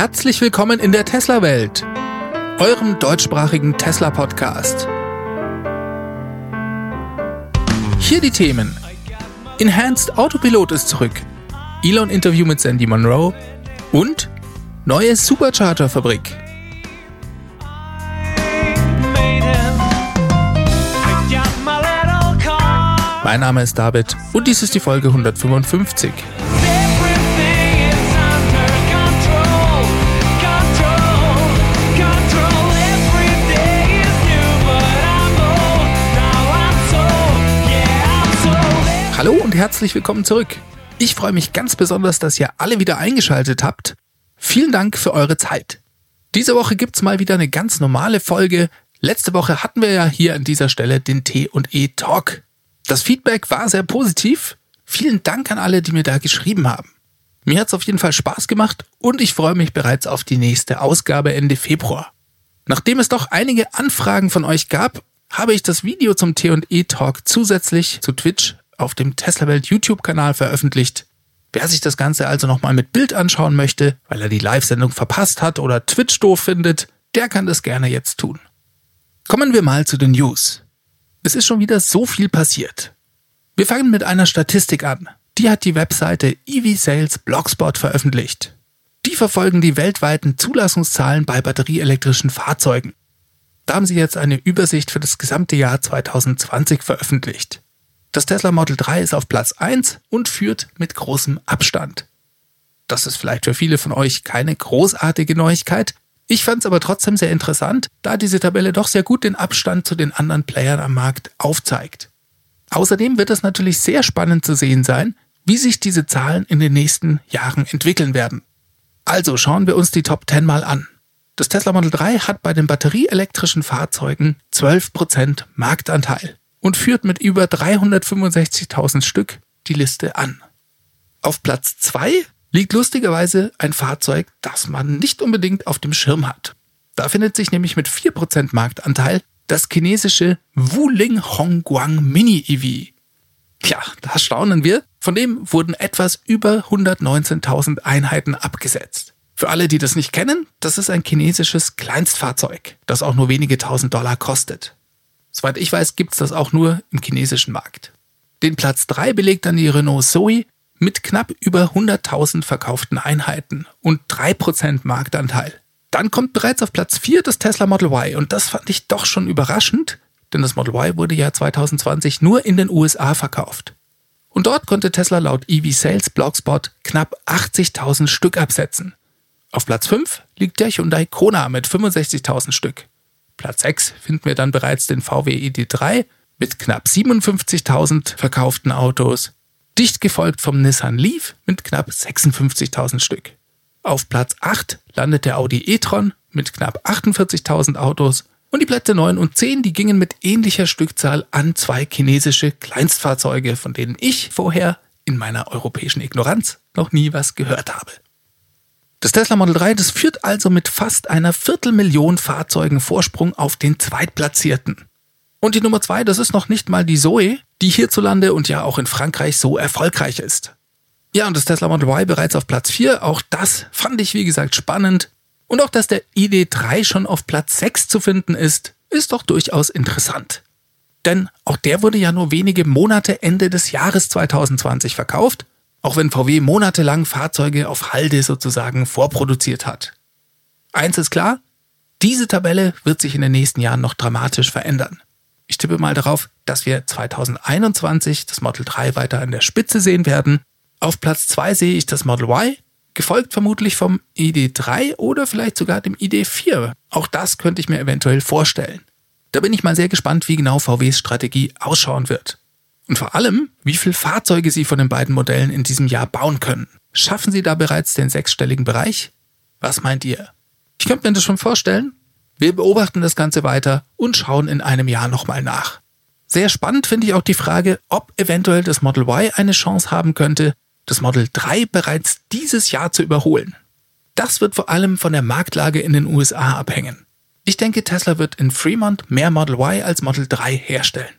Herzlich willkommen in der Tesla-Welt, eurem deutschsprachigen Tesla-Podcast. Hier die Themen. Enhanced Autopilot ist zurück, Elon-Interview mit Sandy Monroe und neue Supercharger-Fabrik. Mein Name ist David und dies ist die Folge 155. herzlich willkommen zurück. Ich freue mich ganz besonders, dass ihr alle wieder eingeschaltet habt. Vielen Dank für eure Zeit. Diese Woche gibt's mal wieder eine ganz normale Folge. Letzte Woche hatten wir ja hier an dieser Stelle den T&E Talk. Das Feedback war sehr positiv. Vielen Dank an alle, die mir da geschrieben haben. Mir hat's auf jeden Fall Spaß gemacht und ich freue mich bereits auf die nächste Ausgabe Ende Februar. Nachdem es doch einige Anfragen von euch gab, habe ich das Video zum T&E Talk zusätzlich zu Twitch auf dem Tesla Welt YouTube-Kanal veröffentlicht. Wer sich das Ganze also nochmal mit Bild anschauen möchte, weil er die Live-Sendung verpasst hat oder Twitch doof findet, der kann das gerne jetzt tun. Kommen wir mal zu den News. Es ist schon wieder so viel passiert. Wir fangen mit einer Statistik an. Die hat die Webseite EV Sales Blogspot veröffentlicht. Die verfolgen die weltweiten Zulassungszahlen bei batterieelektrischen Fahrzeugen. Da haben sie jetzt eine Übersicht für das gesamte Jahr 2020 veröffentlicht. Das Tesla Model 3 ist auf Platz 1 und führt mit großem Abstand. Das ist vielleicht für viele von euch keine großartige Neuigkeit. Ich fand es aber trotzdem sehr interessant, da diese Tabelle doch sehr gut den Abstand zu den anderen Playern am Markt aufzeigt. Außerdem wird es natürlich sehr spannend zu sehen sein, wie sich diese Zahlen in den nächsten Jahren entwickeln werden. Also schauen wir uns die Top 10 mal an. Das Tesla Model 3 hat bei den batterieelektrischen Fahrzeugen 12% Marktanteil und führt mit über 365.000 Stück die Liste an. Auf Platz 2 liegt lustigerweise ein Fahrzeug, das man nicht unbedingt auf dem Schirm hat. Da findet sich nämlich mit 4% Marktanteil das chinesische Wuling Hongguang Mini EV. Ja, da staunen wir. Von dem wurden etwas über 119.000 Einheiten abgesetzt. Für alle, die das nicht kennen, das ist ein chinesisches Kleinstfahrzeug, das auch nur wenige tausend Dollar kostet. Soweit ich weiß, gibt's das auch nur im chinesischen Markt. Den Platz 3 belegt dann die Renault Zoe mit knapp über 100.000 verkauften Einheiten und 3% Marktanteil. Dann kommt bereits auf Platz 4 das Tesla Model Y und das fand ich doch schon überraschend, denn das Model Y wurde ja 2020 nur in den USA verkauft. Und dort konnte Tesla laut EV Sales Blogspot knapp 80.000 Stück absetzen. Auf Platz 5 liegt der Hyundai Kona mit 65.000 Stück. Platz 6 finden wir dann bereits den VW ID3 mit knapp 57.000 verkauften Autos, dicht gefolgt vom Nissan Leaf mit knapp 56.000 Stück. Auf Platz 8 landet der Audi e-tron mit knapp 48.000 Autos und die Plätze 9 und 10, die gingen mit ähnlicher Stückzahl an zwei chinesische Kleinstfahrzeuge, von denen ich vorher in meiner europäischen Ignoranz noch nie was gehört habe. Das Tesla Model 3, das führt also mit fast einer Viertelmillion Fahrzeugen Vorsprung auf den Zweitplatzierten. Und die Nummer 2, das ist noch nicht mal die Zoe, die hierzulande und ja auch in Frankreich so erfolgreich ist. Ja, und das Tesla Model Y bereits auf Platz 4, auch das fand ich wie gesagt spannend. Und auch, dass der ID3 schon auf Platz 6 zu finden ist, ist doch durchaus interessant. Denn auch der wurde ja nur wenige Monate Ende des Jahres 2020 verkauft auch wenn VW monatelang Fahrzeuge auf Halde sozusagen vorproduziert hat. Eins ist klar, diese Tabelle wird sich in den nächsten Jahren noch dramatisch verändern. Ich tippe mal darauf, dass wir 2021 das Model 3 weiter an der Spitze sehen werden. Auf Platz 2 sehe ich das Model Y, gefolgt vermutlich vom ID3 oder vielleicht sogar dem ID4. Auch das könnte ich mir eventuell vorstellen. Da bin ich mal sehr gespannt, wie genau VWs Strategie ausschauen wird. Und vor allem, wie viele Fahrzeuge Sie von den beiden Modellen in diesem Jahr bauen können. Schaffen Sie da bereits den sechsstelligen Bereich? Was meint ihr? Ich könnte mir das schon vorstellen. Wir beobachten das Ganze weiter und schauen in einem Jahr nochmal nach. Sehr spannend finde ich auch die Frage, ob eventuell das Model Y eine Chance haben könnte, das Model 3 bereits dieses Jahr zu überholen. Das wird vor allem von der Marktlage in den USA abhängen. Ich denke, Tesla wird in Fremont mehr Model Y als Model 3 herstellen.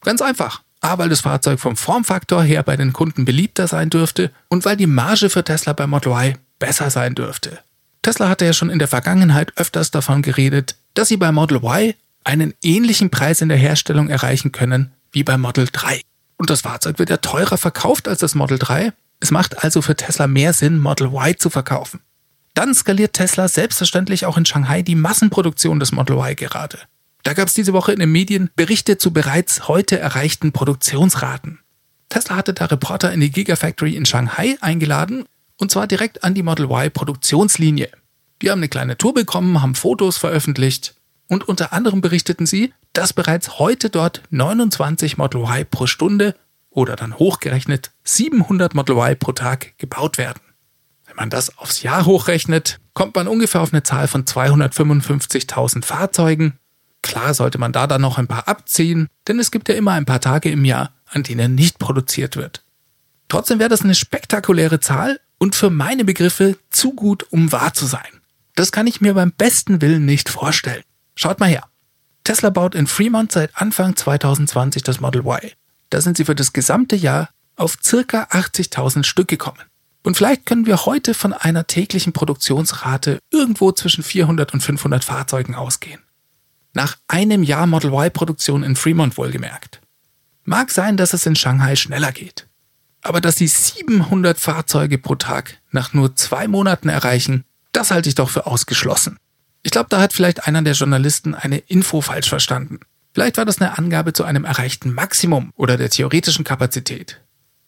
Ganz einfach. A, weil das Fahrzeug vom Formfaktor her bei den Kunden beliebter sein dürfte und weil die Marge für Tesla bei Model Y besser sein dürfte. Tesla hatte ja schon in der Vergangenheit öfters davon geredet, dass sie bei Model Y einen ähnlichen Preis in der Herstellung erreichen können wie bei Model 3. Und das Fahrzeug wird ja teurer verkauft als das Model 3. Es macht also für Tesla mehr Sinn, Model Y zu verkaufen. Dann skaliert Tesla selbstverständlich auch in Shanghai die Massenproduktion des Model Y gerade. Da gab es diese Woche in den Medien Berichte zu bereits heute erreichten Produktionsraten. Tesla hatte da Reporter in die Gigafactory in Shanghai eingeladen und zwar direkt an die Model Y Produktionslinie. Die haben eine kleine Tour bekommen, haben Fotos veröffentlicht und unter anderem berichteten sie, dass bereits heute dort 29 Model Y pro Stunde oder dann hochgerechnet 700 Model Y pro Tag gebaut werden. Wenn man das aufs Jahr hochrechnet, kommt man ungefähr auf eine Zahl von 255.000 Fahrzeugen. Klar sollte man da dann noch ein paar abziehen, denn es gibt ja immer ein paar Tage im Jahr, an denen nicht produziert wird. Trotzdem wäre das eine spektakuläre Zahl und für meine Begriffe zu gut, um wahr zu sein. Das kann ich mir beim besten Willen nicht vorstellen. Schaut mal her. Tesla baut in Fremont seit Anfang 2020 das Model Y. Da sind sie für das gesamte Jahr auf circa 80.000 Stück gekommen. Und vielleicht können wir heute von einer täglichen Produktionsrate irgendwo zwischen 400 und 500 Fahrzeugen ausgehen. Nach einem Jahr Model Y-Produktion in Fremont wohlgemerkt. Mag sein, dass es in Shanghai schneller geht. Aber dass sie 700 Fahrzeuge pro Tag nach nur zwei Monaten erreichen, das halte ich doch für ausgeschlossen. Ich glaube, da hat vielleicht einer der Journalisten eine Info falsch verstanden. Vielleicht war das eine Angabe zu einem erreichten Maximum oder der theoretischen Kapazität.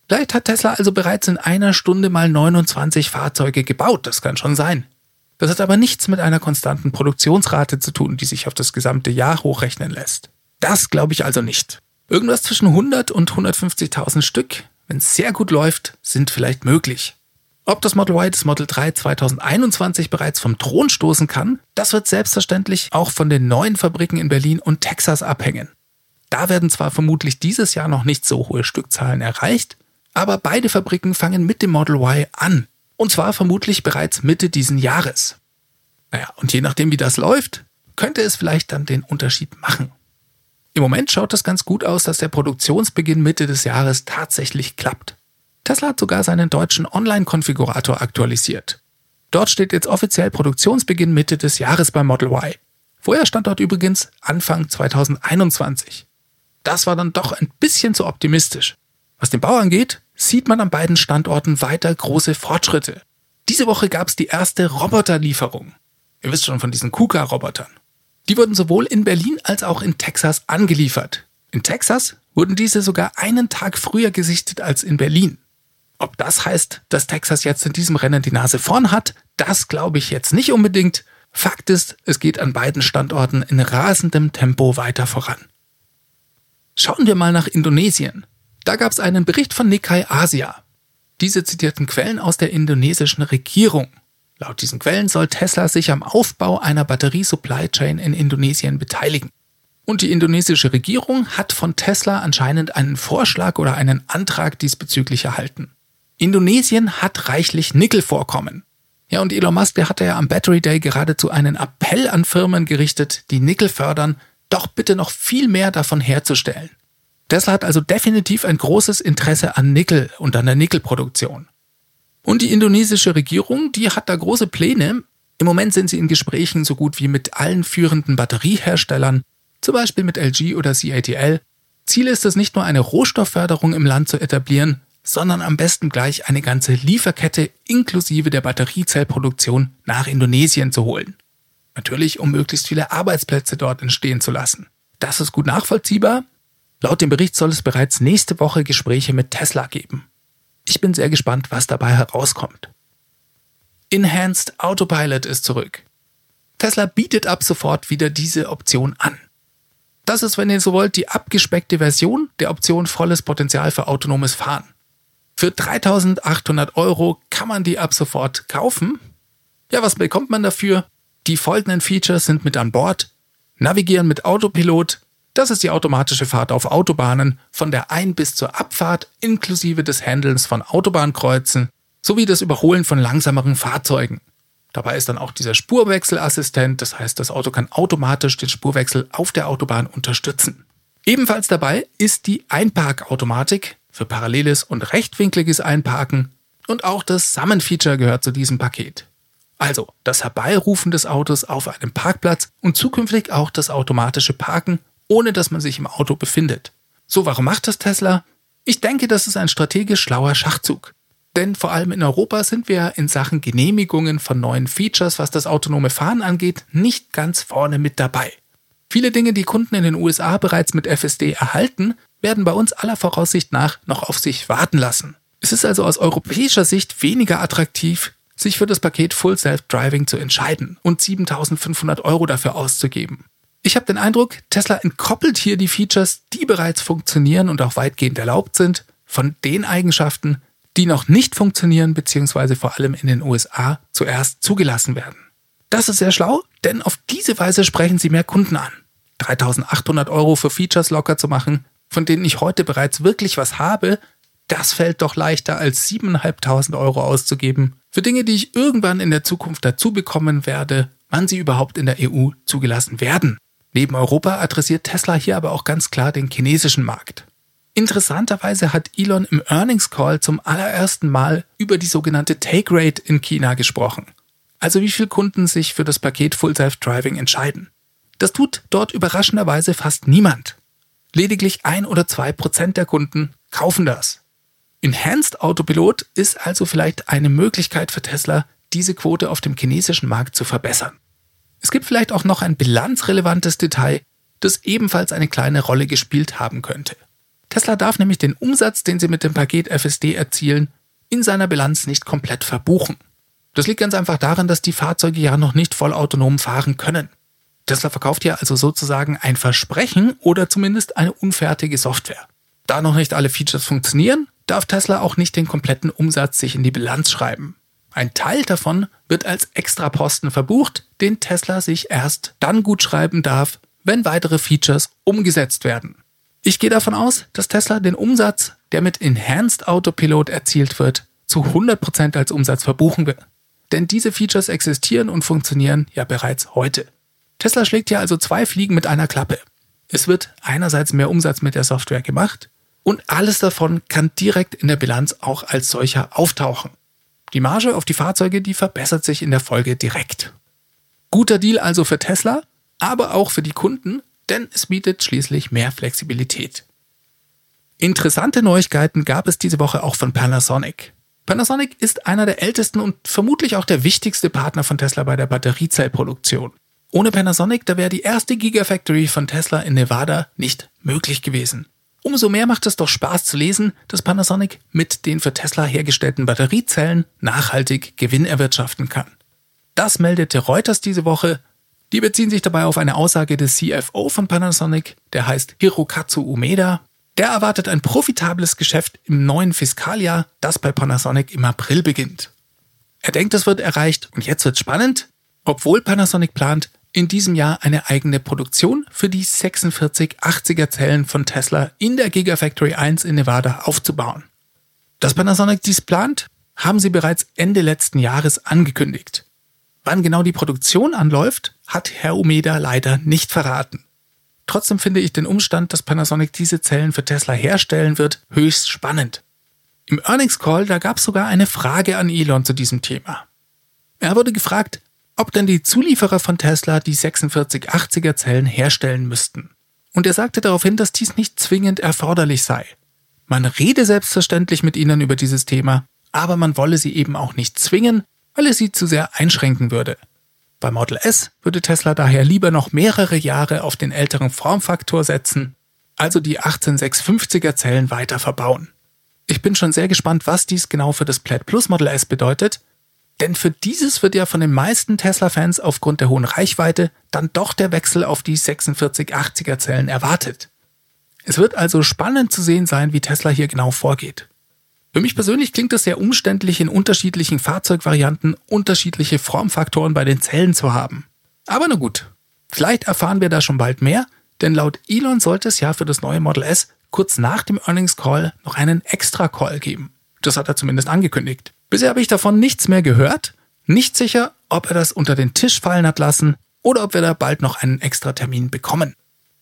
Vielleicht hat Tesla also bereits in einer Stunde mal 29 Fahrzeuge gebaut, das kann schon sein. Das hat aber nichts mit einer konstanten Produktionsrate zu tun, die sich auf das gesamte Jahr hochrechnen lässt. Das glaube ich also nicht. Irgendwas zwischen 100 und 150.000 Stück wenn es sehr gut läuft, sind vielleicht möglich. Ob das Model Y das Model 3 2021 bereits vom Thron stoßen kann, das wird selbstverständlich auch von den neuen Fabriken in Berlin und Texas abhängen. Da werden zwar vermutlich dieses Jahr noch nicht so hohe Stückzahlen erreicht, aber beide Fabriken fangen mit dem Model Y an. Und zwar vermutlich bereits Mitte diesen Jahres. Naja, und je nachdem wie das läuft, könnte es vielleicht dann den Unterschied machen. Im Moment schaut es ganz gut aus, dass der Produktionsbeginn Mitte des Jahres tatsächlich klappt. Tesla hat sogar seinen deutschen Online-Konfigurator aktualisiert. Dort steht jetzt offiziell Produktionsbeginn Mitte des Jahres beim Model Y. Vorher stand dort übrigens Anfang 2021. Das war dann doch ein bisschen zu optimistisch. Was den Bau angeht, sieht man an beiden Standorten weiter große Fortschritte. Diese Woche gab es die erste Roboterlieferung. Ihr wisst schon von diesen KUKA-Robotern. Die wurden sowohl in Berlin als auch in Texas angeliefert. In Texas wurden diese sogar einen Tag früher gesichtet als in Berlin. Ob das heißt, dass Texas jetzt in diesem Rennen die Nase vorn hat, das glaube ich jetzt nicht unbedingt. Fakt ist, es geht an beiden Standorten in rasendem Tempo weiter voran. Schauen wir mal nach Indonesien. Da gab es einen Bericht von Nikkei Asia. Diese zitierten Quellen aus der indonesischen Regierung. Laut diesen Quellen soll Tesla sich am Aufbau einer Batterie-Supply Chain in Indonesien beteiligen. Und die indonesische Regierung hat von Tesla anscheinend einen Vorschlag oder einen Antrag diesbezüglich erhalten. Indonesien hat reichlich Nickelvorkommen. Ja, und Elon Musk, der hatte ja am Battery Day geradezu einen Appell an Firmen gerichtet, die Nickel fördern, doch bitte noch viel mehr davon herzustellen. Tesla hat also definitiv ein großes Interesse an Nickel und an der Nickelproduktion. Und die indonesische Regierung, die hat da große Pläne. Im Moment sind sie in Gesprächen so gut wie mit allen führenden Batterieherstellern, zum Beispiel mit LG oder CATL. Ziel ist es nicht nur eine Rohstoffförderung im Land zu etablieren, sondern am besten gleich eine ganze Lieferkette inklusive der Batteriezellproduktion nach Indonesien zu holen. Natürlich, um möglichst viele Arbeitsplätze dort entstehen zu lassen. Das ist gut nachvollziehbar. Laut dem Bericht soll es bereits nächste Woche Gespräche mit Tesla geben. Ich bin sehr gespannt, was dabei herauskommt. Enhanced Autopilot ist zurück. Tesla bietet ab sofort wieder diese Option an. Das ist, wenn ihr so wollt, die abgespeckte Version der Option volles Potenzial für autonomes Fahren. Für 3800 Euro kann man die ab sofort kaufen. Ja, was bekommt man dafür? Die folgenden Features sind mit an Bord. Navigieren mit Autopilot, das ist die automatische Fahrt auf Autobahnen von der Ein- bis zur Abfahrt inklusive des Handelns von Autobahnkreuzen sowie das Überholen von langsameren Fahrzeugen. Dabei ist dann auch dieser Spurwechselassistent, das heißt, das Auto kann automatisch den Spurwechsel auf der Autobahn unterstützen. Ebenfalls dabei ist die Einparkautomatik für paralleles und rechtwinkliges Einparken und auch das Summon-Feature gehört zu diesem Paket. Also das Herbeirufen des Autos auf einem Parkplatz und zukünftig auch das automatische Parken, ohne dass man sich im Auto befindet. So, warum macht das Tesla? Ich denke, das ist ein strategisch schlauer Schachzug. Denn vor allem in Europa sind wir in Sachen Genehmigungen von neuen Features, was das autonome Fahren angeht, nicht ganz vorne mit dabei. Viele Dinge, die Kunden in den USA bereits mit FSD erhalten, werden bei uns aller Voraussicht nach noch auf sich warten lassen. Es ist also aus europäischer Sicht weniger attraktiv, sich für das Paket Full Self-Driving zu entscheiden und 7500 Euro dafür auszugeben. Ich habe den Eindruck, Tesla entkoppelt hier die Features, die bereits funktionieren und auch weitgehend erlaubt sind, von den Eigenschaften, die noch nicht funktionieren bzw. vor allem in den USA zuerst zugelassen werden. Das ist sehr schlau, denn auf diese Weise sprechen sie mehr Kunden an. 3800 Euro für Features locker zu machen, von denen ich heute bereits wirklich was habe, das fällt doch leichter als 7.500 Euro auszugeben für Dinge, die ich irgendwann in der Zukunft dazu bekommen werde, wann sie überhaupt in der EU zugelassen werden. Neben Europa adressiert Tesla hier aber auch ganz klar den chinesischen Markt. Interessanterweise hat Elon im Earnings Call zum allerersten Mal über die sogenannte Take Rate in China gesprochen. Also wie viele Kunden sich für das Paket Full Self Driving entscheiden. Das tut dort überraschenderweise fast niemand. Lediglich ein oder zwei Prozent der Kunden kaufen das. Enhanced Autopilot ist also vielleicht eine Möglichkeit für Tesla, diese Quote auf dem chinesischen Markt zu verbessern. Es gibt vielleicht auch noch ein bilanzrelevantes Detail, das ebenfalls eine kleine Rolle gespielt haben könnte. Tesla darf nämlich den Umsatz, den sie mit dem Paket FSD erzielen, in seiner Bilanz nicht komplett verbuchen. Das liegt ganz einfach daran, dass die Fahrzeuge ja noch nicht vollautonom fahren können. Tesla verkauft ja also sozusagen ein Versprechen oder zumindest eine unfertige Software. Da noch nicht alle Features funktionieren, darf Tesla auch nicht den kompletten Umsatz sich in die Bilanz schreiben. Ein Teil davon wird als Extraposten verbucht, den Tesla sich erst dann gut schreiben darf, wenn weitere Features umgesetzt werden. Ich gehe davon aus, dass Tesla den Umsatz, der mit Enhanced Autopilot erzielt wird, zu 100% als Umsatz verbuchen will. Denn diese Features existieren und funktionieren ja bereits heute. Tesla schlägt hier also zwei Fliegen mit einer Klappe. Es wird einerseits mehr Umsatz mit der Software gemacht und alles davon kann direkt in der Bilanz auch als solcher auftauchen. Die Marge auf die Fahrzeuge, die verbessert sich in der Folge direkt. Guter Deal also für Tesla, aber auch für die Kunden, denn es bietet schließlich mehr Flexibilität. Interessante Neuigkeiten gab es diese Woche auch von Panasonic. Panasonic ist einer der ältesten und vermutlich auch der wichtigste Partner von Tesla bei der Batteriezellproduktion. Ohne Panasonic, da wäre die erste Gigafactory von Tesla in Nevada nicht möglich gewesen. Umso mehr macht es doch Spaß zu lesen, dass Panasonic mit den für Tesla hergestellten Batteriezellen nachhaltig Gewinn erwirtschaften kann. Das meldete Reuters diese Woche die beziehen sich dabei auf eine Aussage des CFO von Panasonic, der heißt Hirokatsu Umeda. Der erwartet ein profitables Geschäft im neuen Fiskaljahr, das bei Panasonic im April beginnt. Er denkt, es wird erreicht und jetzt wird spannend, obwohl Panasonic plant, in diesem Jahr eine eigene Produktion für die 4680er Zellen von Tesla in der Gigafactory 1 in Nevada aufzubauen. Dass Panasonic dies plant, haben sie bereits Ende letzten Jahres angekündigt. Wann genau die Produktion anläuft, hat Herr Umeda leider nicht verraten. Trotzdem finde ich den Umstand, dass Panasonic diese Zellen für Tesla herstellen wird, höchst spannend. Im Earnings Call, da gab es sogar eine Frage an Elon zu diesem Thema. Er wurde gefragt, ob denn die Zulieferer von Tesla die 4680er Zellen herstellen müssten. Und er sagte daraufhin, dass dies nicht zwingend erforderlich sei. Man rede selbstverständlich mit ihnen über dieses Thema, aber man wolle sie eben auch nicht zwingen, weil es sie zu sehr einschränken würde. Bei Model S würde Tesla daher lieber noch mehrere Jahre auf den älteren Formfaktor setzen, also die 18650er Zellen weiter verbauen. Ich bin schon sehr gespannt, was dies genau für das Plaid Plus Model S bedeutet, denn für dieses wird ja von den meisten Tesla-Fans aufgrund der hohen Reichweite dann doch der Wechsel auf die 4680er Zellen erwartet. Es wird also spannend zu sehen sein, wie Tesla hier genau vorgeht. Für mich persönlich klingt es sehr umständlich, in unterschiedlichen Fahrzeugvarianten unterschiedliche Formfaktoren bei den Zellen zu haben. Aber na gut, vielleicht erfahren wir da schon bald mehr, denn laut Elon sollte es ja für das neue Model S kurz nach dem Earnings Call noch einen extra Call geben. Das hat er zumindest angekündigt. Bisher habe ich davon nichts mehr gehört. Nicht sicher, ob er das unter den Tisch fallen hat lassen oder ob wir da bald noch einen extra Termin bekommen.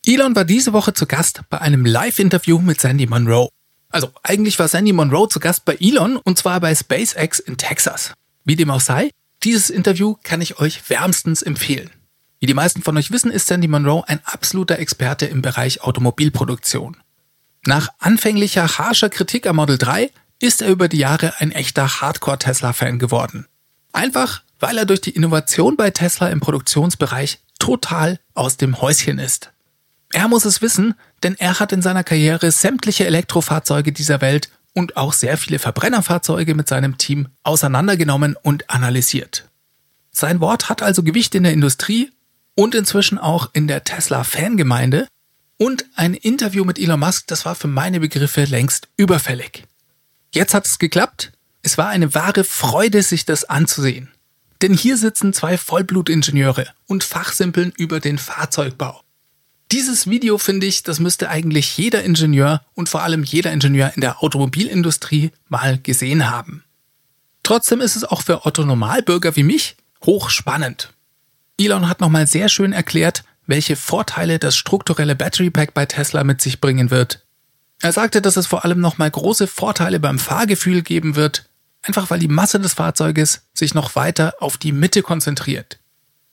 Elon war diese Woche zu Gast bei einem Live-Interview mit Sandy Monroe. Also eigentlich war Sandy Monroe zu Gast bei Elon und zwar bei SpaceX in Texas. Wie dem auch sei, Dieses Interview kann ich euch wärmstens empfehlen. Wie die meisten von euch wissen, ist Sandy Monroe ein absoluter Experte im Bereich Automobilproduktion. Nach anfänglicher harscher Kritik am Model 3 ist er über die Jahre ein echter Hardcore-Tesla-Fan geworden. Einfach, weil er durch die Innovation bei Tesla im Produktionsbereich total aus dem Häuschen ist. Er muss es wissen, denn er hat in seiner Karriere sämtliche Elektrofahrzeuge dieser Welt und auch sehr viele Verbrennerfahrzeuge mit seinem Team auseinandergenommen und analysiert. Sein Wort hat also Gewicht in der Industrie und inzwischen auch in der Tesla-Fangemeinde und ein Interview mit Elon Musk, das war für meine Begriffe längst überfällig. Jetzt hat es geklappt. Es war eine wahre Freude, sich das anzusehen. Denn hier sitzen zwei Vollblutingenieure und fachsimpeln über den Fahrzeugbau. Dieses Video finde ich, das müsste eigentlich jeder Ingenieur und vor allem jeder Ingenieur in der Automobilindustrie mal gesehen haben. Trotzdem ist es auch für Otto Normalbürger wie mich hochspannend. Elon hat nochmal sehr schön erklärt, welche Vorteile das strukturelle Battery Pack bei Tesla mit sich bringen wird. Er sagte, dass es vor allem nochmal große Vorteile beim Fahrgefühl geben wird, einfach weil die Masse des Fahrzeuges sich noch weiter auf die Mitte konzentriert.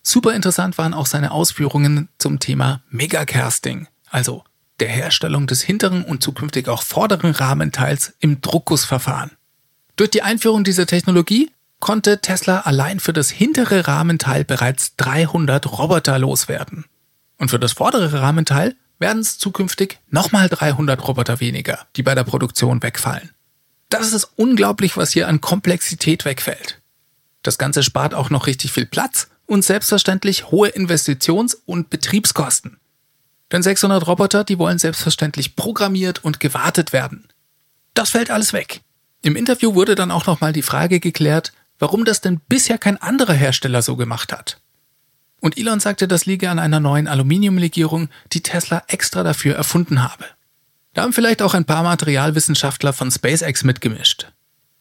Super interessant waren auch seine Ausführungen zum Thema Megacasting, also der Herstellung des hinteren und zukünftig auch vorderen Rahmenteils im Druckgussverfahren. Durch die Einführung dieser Technologie konnte Tesla allein für das hintere Rahmenteil bereits 300 Roboter loswerden. Und für das vordere Rahmenteil werden es zukünftig nochmal 300 Roboter weniger, die bei der Produktion wegfallen. Das ist unglaublich, was hier an Komplexität wegfällt. Das Ganze spart auch noch richtig viel Platz und selbstverständlich hohe Investitions- und Betriebskosten. Denn 600 Roboter, die wollen selbstverständlich programmiert und gewartet werden. Das fällt alles weg. Im Interview wurde dann auch nochmal die Frage geklärt, warum das denn bisher kein anderer Hersteller so gemacht hat. Und Elon sagte, das liege an einer neuen Aluminiumlegierung, die Tesla extra dafür erfunden habe. Da haben vielleicht auch ein paar Materialwissenschaftler von SpaceX mitgemischt.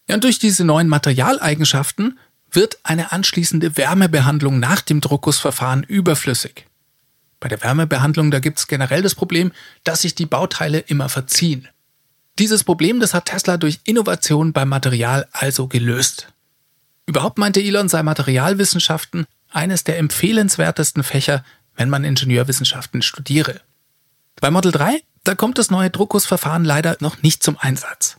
Ja, und durch diese neuen Materialeigenschaften wird eine anschließende Wärmebehandlung nach dem Druckgussverfahren überflüssig. Bei der Wärmebehandlung, da gibt es generell das Problem, dass sich die Bauteile immer verziehen. Dieses Problem, das hat Tesla durch Innovation beim Material also gelöst. Überhaupt meinte Elon, sei Materialwissenschaften eines der empfehlenswertesten Fächer, wenn man Ingenieurwissenschaften studiere. Bei Model 3, da kommt das neue Druckgussverfahren leider noch nicht zum Einsatz.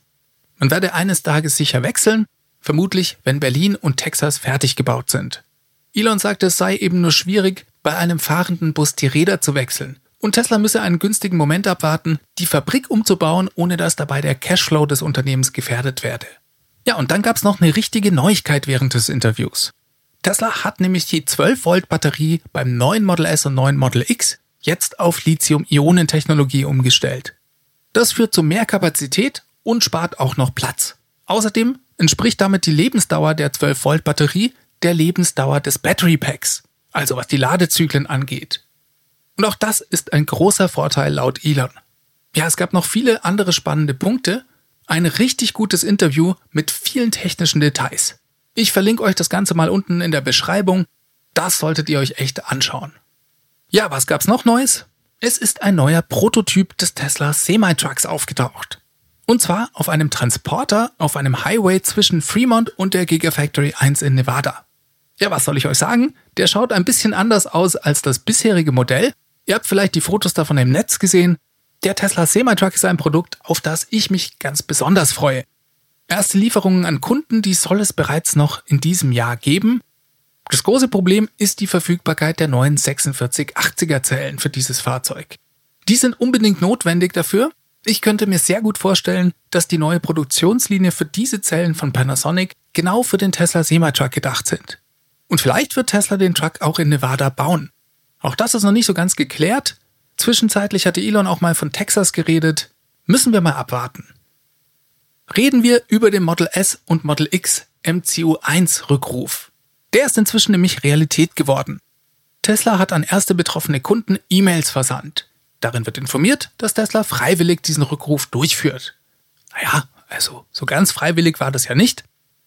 Man werde eines Tages sicher wechseln, vermutlich wenn Berlin und Texas fertig gebaut sind. Elon sagte, es sei eben nur schwierig, bei einem fahrenden Bus die Räder zu wechseln. Und Tesla müsse einen günstigen Moment abwarten, die Fabrik umzubauen, ohne dass dabei der Cashflow des Unternehmens gefährdet werde. Ja, und dann gab es noch eine richtige Neuigkeit während des Interviews. Tesla hat nämlich die 12 Volt Batterie beim neuen Model S und neuen Model X jetzt auf Lithium-Ionen-Technologie umgestellt. Das führt zu mehr Kapazität und spart auch noch Platz. Außerdem entspricht damit die Lebensdauer der 12 Volt Batterie der Lebensdauer des Battery Packs, also was die Ladezyklen angeht. Und auch das ist ein großer Vorteil laut Elon. Ja, es gab noch viele andere spannende Punkte, ein richtig gutes Interview mit vielen technischen Details. Ich verlinke euch das Ganze mal unten in der Beschreibung. Das solltet ihr euch echt anschauen. Ja, was gab's noch Neues? Es ist ein neuer Prototyp des Tesla Semi-Trucks aufgetaucht. Und zwar auf einem Transporter auf einem Highway zwischen Fremont und der Gigafactory 1 in Nevada. Ja, was soll ich euch sagen? Der schaut ein bisschen anders aus als das bisherige Modell. Ihr habt vielleicht die Fotos davon im Netz gesehen. Der Tesla Semi-Truck ist ein Produkt, auf das ich mich ganz besonders freue. Erste Lieferungen an Kunden, die soll es bereits noch in diesem Jahr geben. Das große Problem ist die Verfügbarkeit der neuen 4680er Zellen für dieses Fahrzeug. Die sind unbedingt notwendig dafür. Ich könnte mir sehr gut vorstellen, dass die neue Produktionslinie für diese Zellen von Panasonic genau für den Tesla Semi-Truck gedacht sind. Und vielleicht wird Tesla den Truck auch in Nevada bauen. Auch das ist noch nicht so ganz geklärt, Zwischenzeitlich hatte Elon auch mal von Texas geredet. Müssen wir mal abwarten. Reden wir über den Model S und Model X MCU1 Rückruf. Der ist inzwischen nämlich Realität geworden. Tesla hat an erste betroffene Kunden E-Mails versandt. Darin wird informiert, dass Tesla freiwillig diesen Rückruf durchführt. Naja, also so ganz freiwillig war das ja nicht.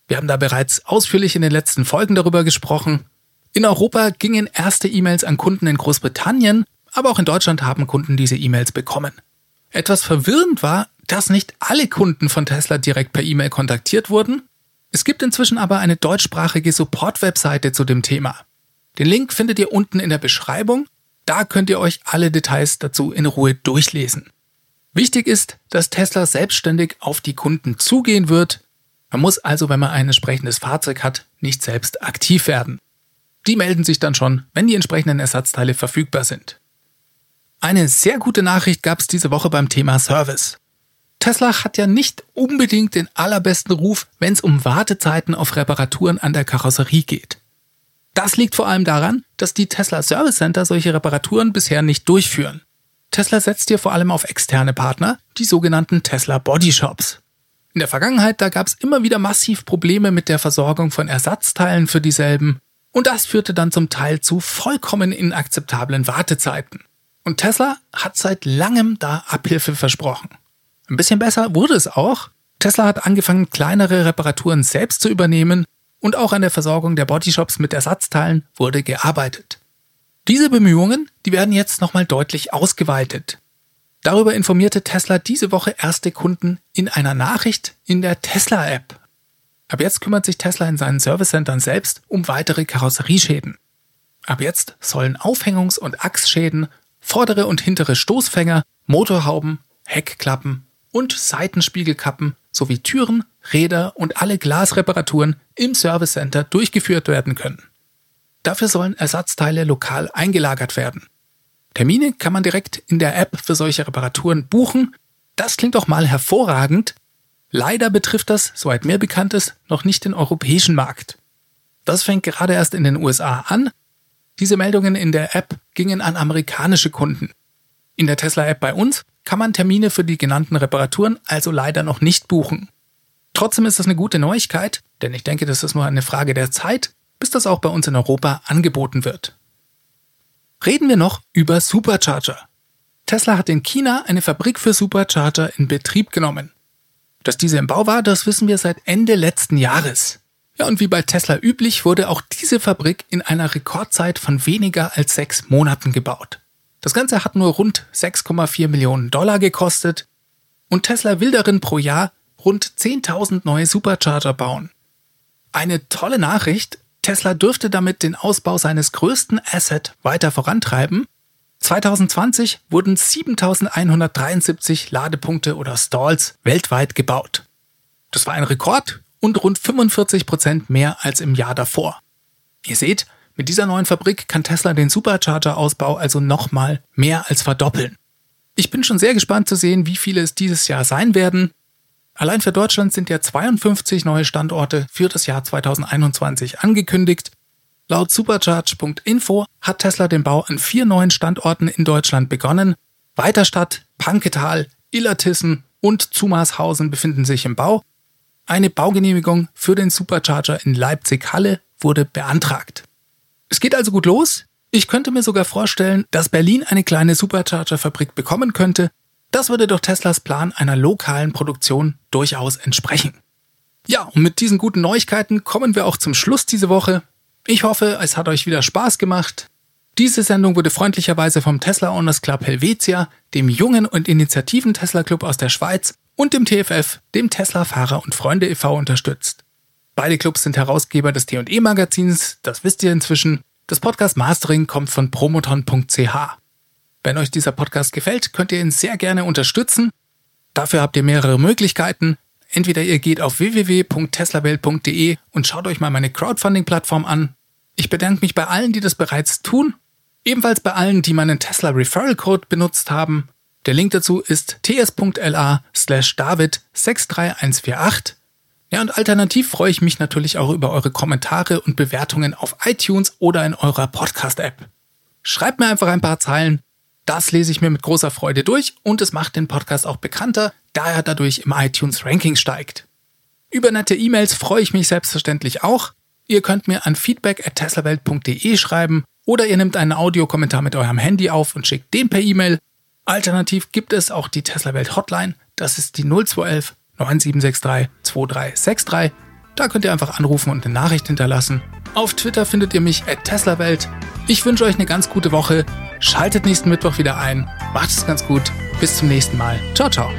Wir haben da bereits ausführlich in den letzten Folgen darüber gesprochen. In Europa gingen erste E-Mails an Kunden in Großbritannien aber auch in Deutschland haben Kunden diese E-Mails bekommen. Etwas verwirrend war, dass nicht alle Kunden von Tesla direkt per E-Mail kontaktiert wurden. Es gibt inzwischen aber eine deutschsprachige Support-Webseite zu dem Thema. Den Link findet ihr unten in der Beschreibung. Da könnt ihr euch alle Details dazu in Ruhe durchlesen. Wichtig ist, dass Tesla selbstständig auf die Kunden zugehen wird. Man muss also, wenn man ein entsprechendes Fahrzeug hat, nicht selbst aktiv werden. Die melden sich dann schon, wenn die entsprechenden Ersatzteile verfügbar sind. Eine sehr gute Nachricht gab es diese Woche beim Thema Service. Tesla hat ja nicht unbedingt den allerbesten Ruf, wenn es um Wartezeiten auf Reparaturen an der Karosserie geht. Das liegt vor allem daran, dass die Tesla Service Center solche Reparaturen bisher nicht durchführen. Tesla setzt hier vor allem auf externe Partner, die sogenannten Tesla Body Shops. In der Vergangenheit, da gab es immer wieder massiv Probleme mit der Versorgung von Ersatzteilen für dieselben und das führte dann zum Teil zu vollkommen inakzeptablen Wartezeiten. Und Tesla hat seit langem da Abhilfe versprochen. Ein bisschen besser wurde es auch. Tesla hat angefangen, kleinere Reparaturen selbst zu übernehmen und auch an der Versorgung der Bodyshops mit Ersatzteilen wurde gearbeitet. Diese Bemühungen, die werden jetzt nochmal deutlich ausgeweitet. Darüber informierte Tesla diese Woche erste Kunden in einer Nachricht in der Tesla-App. Ab jetzt kümmert sich Tesla in seinen Servicecentern selbst um weitere Karosserieschäden. Ab jetzt sollen Aufhängungs- und Achsschäden, vordere und hintere Stoßfänger, Motorhauben, Heckklappen und Seitenspiegelkappen sowie Türen, Räder und alle Glasreparaturen im Service Center durchgeführt werden können. Dafür sollen Ersatzteile lokal eingelagert werden. Termine kann man direkt in der App für solche Reparaturen buchen. Das klingt doch mal hervorragend. Leider betrifft das, soweit mir bekannt ist, noch nicht den europäischen Markt. Das fängt gerade erst in den USA an. Diese Meldungen in der App gingen an amerikanische Kunden. In der Tesla-App bei uns kann man Termine für die genannten Reparaturen also leider noch nicht buchen. Trotzdem ist das eine gute Neuigkeit, denn ich denke, das ist nur eine Frage der Zeit, bis das auch bei uns in Europa angeboten wird. Reden wir noch über Supercharger. Tesla hat in China eine Fabrik für Supercharger in Betrieb genommen. Dass diese im Bau war, das wissen wir seit Ende letzten Jahres. Ja, und wie bei Tesla üblich, wurde auch diese Fabrik in einer Rekordzeit von weniger als sechs Monaten gebaut. Das Ganze hat nur rund 6,4 Millionen Dollar gekostet und Tesla will darin pro Jahr rund 10.000 neue Supercharger bauen. Eine tolle Nachricht, Tesla dürfte damit den Ausbau seines größten Asset weiter vorantreiben. 2020 wurden 7173 Ladepunkte oder Stalls weltweit gebaut. Das war ein Rekord und rund 45 Prozent mehr als im Jahr davor. Ihr seht, mit dieser neuen Fabrik kann Tesla den Supercharger-Ausbau also nochmal mehr als verdoppeln. Ich bin schon sehr gespannt zu sehen, wie viele es dieses Jahr sein werden. Allein für Deutschland sind ja 52 neue Standorte für das Jahr 2021 angekündigt. Laut supercharge.info hat Tesla den Bau an vier neuen Standorten in Deutschland begonnen. Weiterstadt, Panketal, Illertissen und Zumarshausen befinden sich im Bau. Eine Baugenehmigung für den Supercharger in Leipzig-Halle wurde beantragt. Es geht also gut los. Ich könnte mir sogar vorstellen, dass Berlin eine kleine Supercharger-Fabrik bekommen könnte das würde doch Teslas Plan einer lokalen Produktion durchaus entsprechen. Ja, und mit diesen guten Neuigkeiten kommen wir auch zum Schluss diese Woche. Ich hoffe, es hat euch wieder Spaß gemacht. Diese Sendung wurde freundlicherweise vom Tesla Owners Club Helvetia, dem jungen und initiativen Tesla Club aus der Schweiz und dem TFF, dem Tesla Fahrer und Freunde e.V. unterstützt. Beide Clubs sind Herausgeber des T&E Magazins, das wisst ihr inzwischen. Das Podcast Mastering kommt von promoton.ch. Wenn euch dieser Podcast gefällt, könnt ihr ihn sehr gerne unterstützen. Dafür habt ihr mehrere Möglichkeiten. Entweder ihr geht auf www.teslawelt.de und schaut euch mal meine Crowdfunding-Plattform an. Ich bedanke mich bei allen, die das bereits tun. Ebenfalls bei allen, die meinen Tesla Referral Code benutzt haben. Der Link dazu ist ts.la slash david 63148. Ja, und alternativ freue ich mich natürlich auch über eure Kommentare und Bewertungen auf iTunes oder in eurer Podcast-App. Schreibt mir einfach ein paar Zeilen das lese ich mir mit großer Freude durch und es macht den Podcast auch bekannter, da er dadurch im iTunes Ranking steigt. Über nette E-Mails freue ich mich selbstverständlich auch. Ihr könnt mir an feedback at teslawelt.de schreiben oder ihr nehmt einen Audiokommentar mit eurem Handy auf und schickt den per E-Mail. Alternativ gibt es auch die Tesla Welt Hotline, das ist die 0211 9763 2363. Da könnt ihr einfach anrufen und eine Nachricht hinterlassen. Auf Twitter findet ihr mich at teslawelt. Ich wünsche euch eine ganz gute Woche. Schaltet nächsten Mittwoch wieder ein. Macht es ganz gut. Bis zum nächsten Mal. Ciao, ciao.